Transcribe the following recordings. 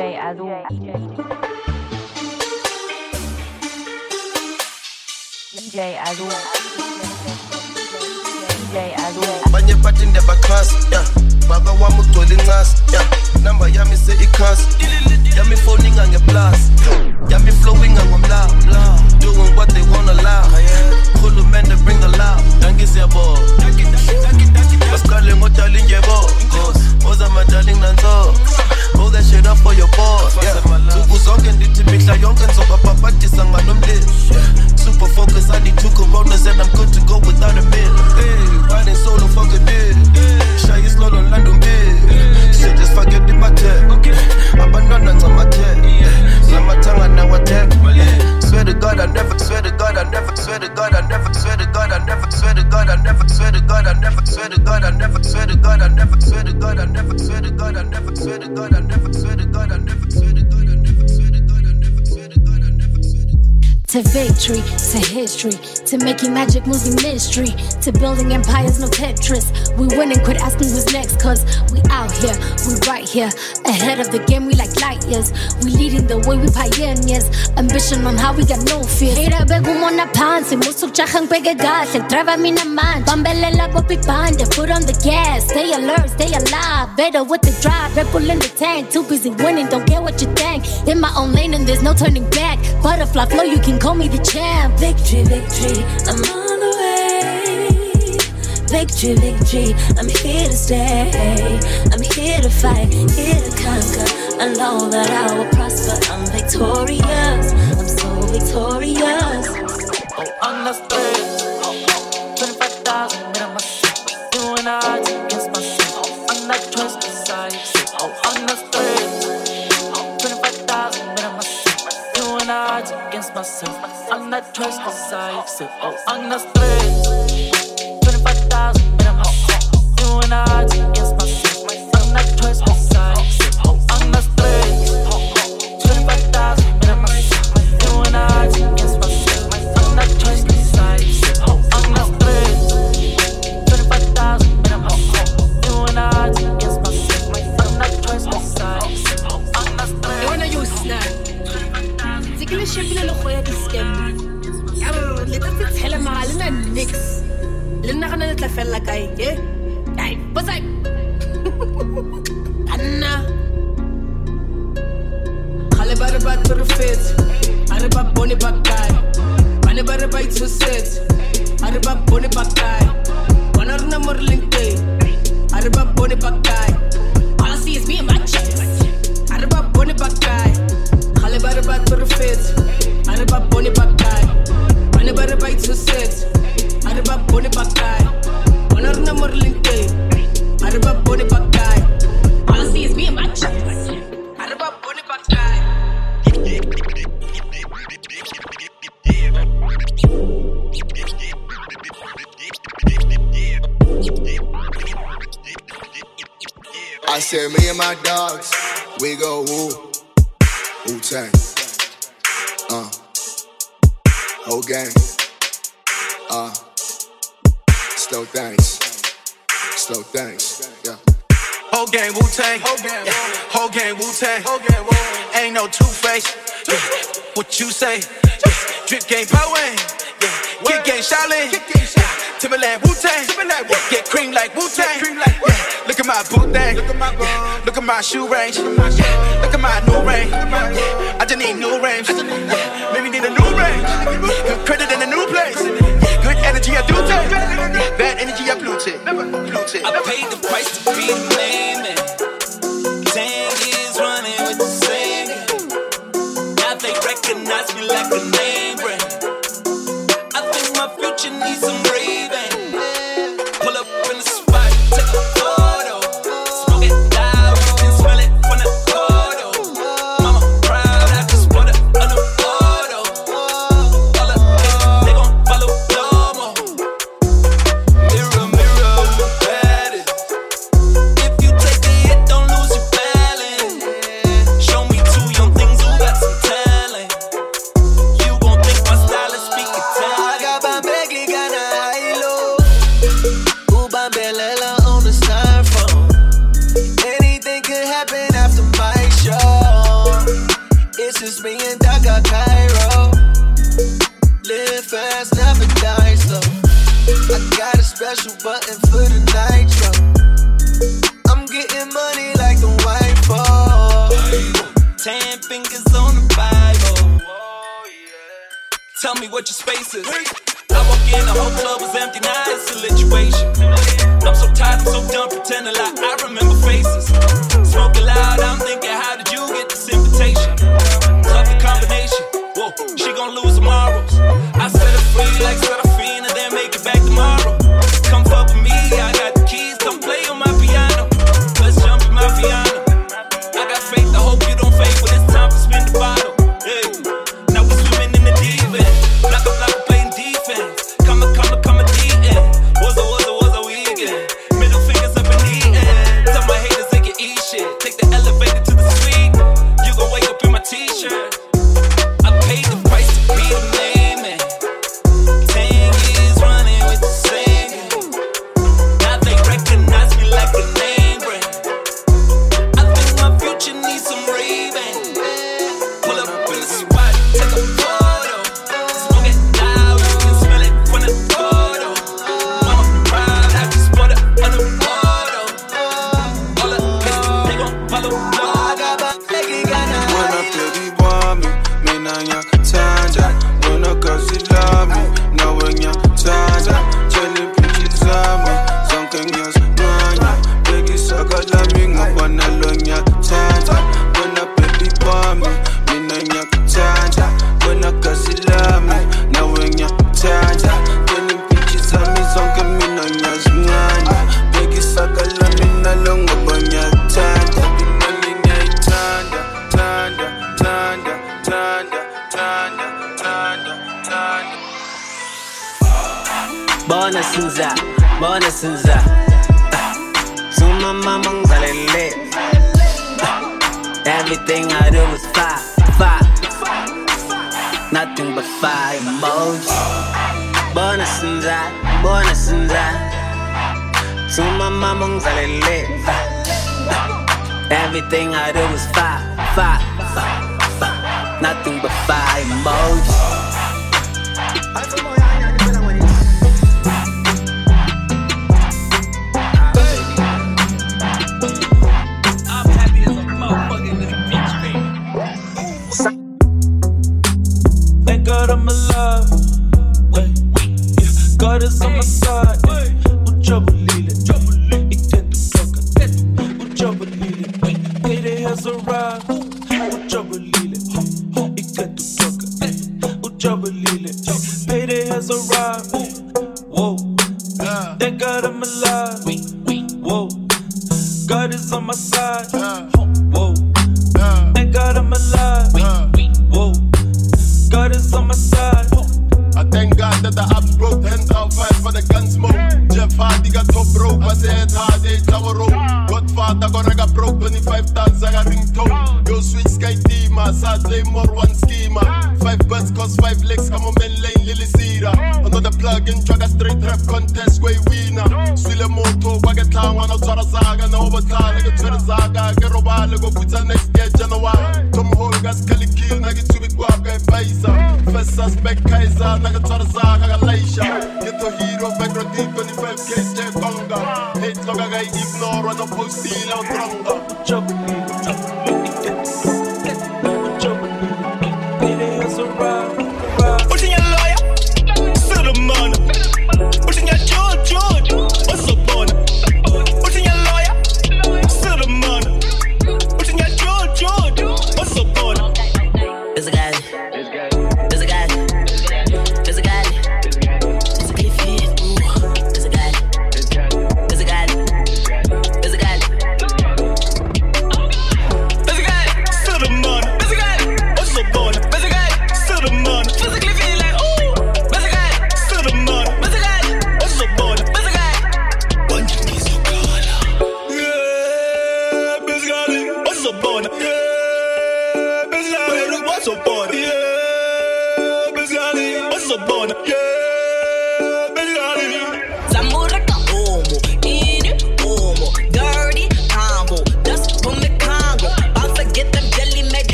DJ as. DJ as. DJ as always. Banye party never class. Baba wa mutoli ncas, Namba Number yami se ikhas. Yami phoning ange blast. Yami flowing ange mla. Doing what they wanna laugh. Hulumende bring the love. Dangi siyabo basiqale ngodaling yebo. Oza madaling nanso. Hold that shit up for your boss. Nsuku zonke ndithi mihla yonke nzobabhabhadisa nganomlilo Super focus, I need two coronas and I'm good to go without a meal Hey, riding solo, fuck a deal Shy is slow on London Bill Shit, just forget the matter Abandona ncamathe Zamathanga nawathe Swear to God I never, swear to God I never, swear to God I never, swear to God I never, swear to God I never, swear to God I never, swear to God I never, swear to God I never, swear to God I never, swear to God I never, swear to God I never, swear to God I never, swear to God to To victory, to history, to making magic moves in mystery, to building empires, no Tetris. We win and quit asking who's next, cause we out here, we right here, ahead of the game, we like light years. We leading the way, we pioneers. Ambition on how we got no fear. Hater begumona phansi, musuku jaha ngibheke kahle, driver mina manje. Bambelela bophi bande, foot on the gas, stay alert, stay alive. Better with the drive, Red Bull in the tank, too busy winning, don't care what you think. In my own lane and there's no turning back. Butterfly flow, you can call me the champ. Victory, victory, I'm on the way. Victory, victory, I'm here to stay. I'm here to fight, here to conquer. I know that I will prosper. I'm victorious. I'm so victorious. Oh, on i'm angst naar bak guy. Bare bite so. Are bak bone bak guy. One or number. Are bak bone bak. All I see is me and my chicks. Are bak bone bak guy. Khale bare bak for fits. Are bak bone bak guy. Mane bare bite so sets. Are bak bone bak guy. One or number linte. Are bak bone bak. Said, me and my dogs, we go woo, Wu Tang. Uh, whole gang. Uh, slow things, slow things, yeah. Whole gang Wu Tang. Yeah. Whole gang Wu Tang. Whole gang. Ain't no two face. What you say? Yeah. Drip game power. Yeah. Game Shaolin. Yeah. Timberland Wu Tang. Get cream like Wu Tang. Yeah. Look at my boot thing. Look at my shoe range. Look at my new range. Yeah. I just need new range. Yeah. Maybe need a new range. Good credit in a new place. Good energy I do take. Bad energy I blue tick. Blue tick. I paid the price to be the main man. Ten years running with the same. Now they recognize me like a name Tell me what your space is. I walk in, the whole club was empty, now it's a situation. I'm so tired, I'm so done pretending like I remember faces. Smoking loud, I'm thinking, how did you get this invitation? Tough the combination. Whoa, she gon' lose tomorrow. I set her free like Serafine and then make it back tomorrow. Come fuck with me, Suma mama Everything I do is fire, fire. Nothing but fire emojis. Bona sinza, bona sinza. Suma mama ngizalele Everything I do is fire, fire, fire. Nothing but fire emojis thank God I'm alive. Whoa. God is on my side. Whoa. Thank God I'm alive. Whoa. God is on my side. I thank God that the ops broke 10 out five for the gun smoke. Jeff Hardy got top broke, say it hard, they tower road. Godfather got rega broke, 25 tons, I got ringtone. Yo, switch sky team, I said say more one schema. Five bus cost five legs, come on, men lane, Lily Sira. Another plug in, drag a straight rap contest, way town, wana tsara zaga, na time, nigga twere zaga, get robale, go put next year, January. Tom Holgas, Kelly Kill, nigga to be guaga, paisa. First suspect, Kaiser, nigga twere zaga, Galatia. Get to hero, background deep, 25k, J Conga. Hate loga, guy, ignore, and oppose, steal, and dronga.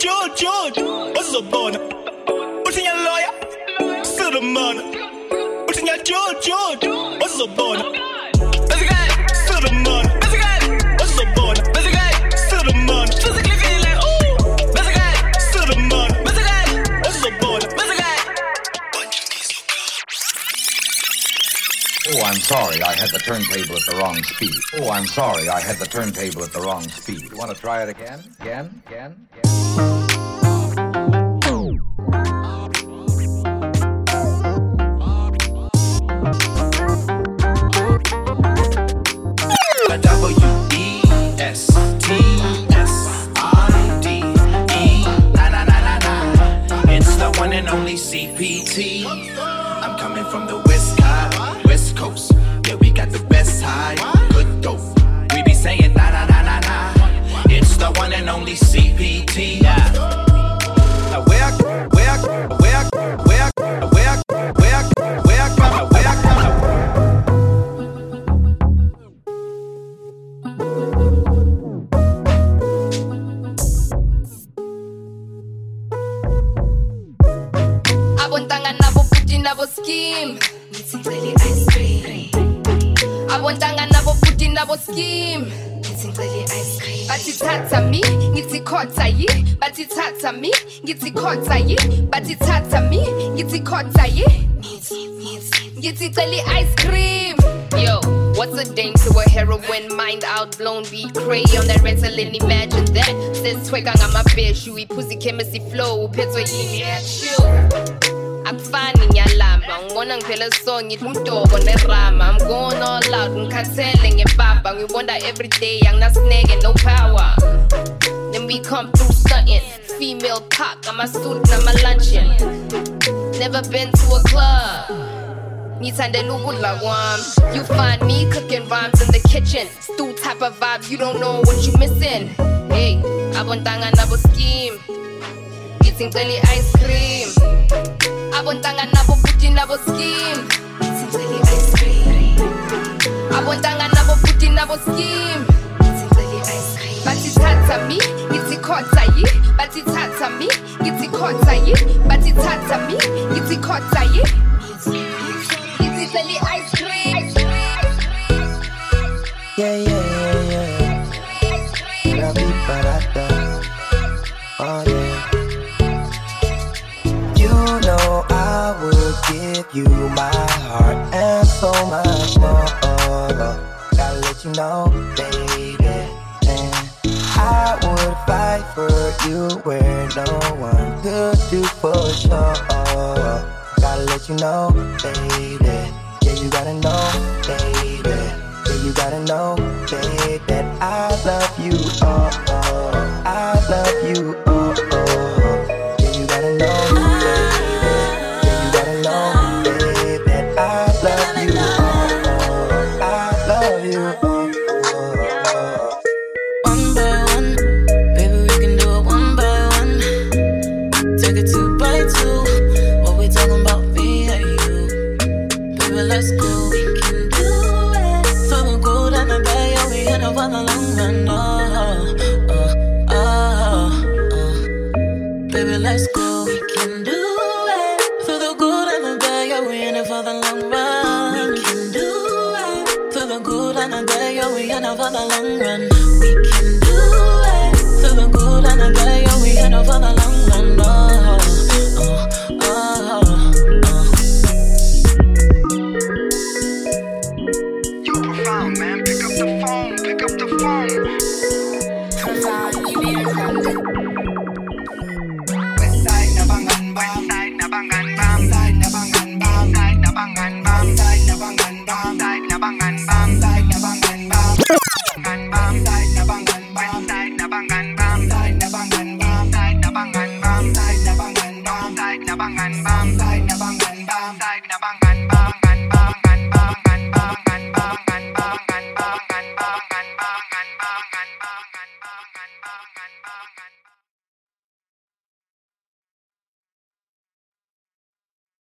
George, George, what's up, boy? What's in your lawyer? Still the man. What's in your George, George, what's up, boy? I'm sorry, I had the turntable at the wrong speed. Oh, I'm sorry, I had the turntable at the wrong speed. You want to try it again? Again? Again? A one and only CPT. Yeah. Now where I, batithatha mi ngithikhotha yi batithatha mi ngithikhotha yi batithatha mi ngithikhotha yi ngithicela i-ice cream yo What's a dame to a heroin mind outblown? Be cray on that rental and imagine that. Since twig on my bitch, you pussy chemistry flow, pits with you. Akufani life ngibona ngiphela so umdoko nerama. I'm going all out ngikhathele ngebaba. Ngibonda everyday anginasineke no power. Then we come through stunting. Female cock ama-suit nama-luncheon never been to a club. Ngithandela ukudla kwami. You find me cooking rhymes in the kitchen. Stew type of vibe you don't know what you missing. Hey abontanga nabo scheme. Ngithi ngicela i-ice cream abontanga nabo futhi nabo scheme ice cream. Abontanga nabo futhi nabo scheme singcele ice cream. Mi ngithikhotha yi. Bathithatha mi ngithikhotha yi. Bathithatha mi ngithikhotha yi. Ngithikhele ice cream. Let you know, baby. And I would fight for you where no one could do for sure. Gotta let you know, baby. Yeah, you gotta know, baby. Yeah, you gotta know, baby, that I love you. Oh, oh. I love you. Oh. We in it for the long run. We can do it. For the good and the bad, yeah, we in it for the long run. Oh, oh, oh, oh. You profound, man. Pick up the phone. Pick up the phone. Westside Nabangan Bam. Westside Nabangan Bam. Side Bam. Side Bam. Side Bam. Side Nabangan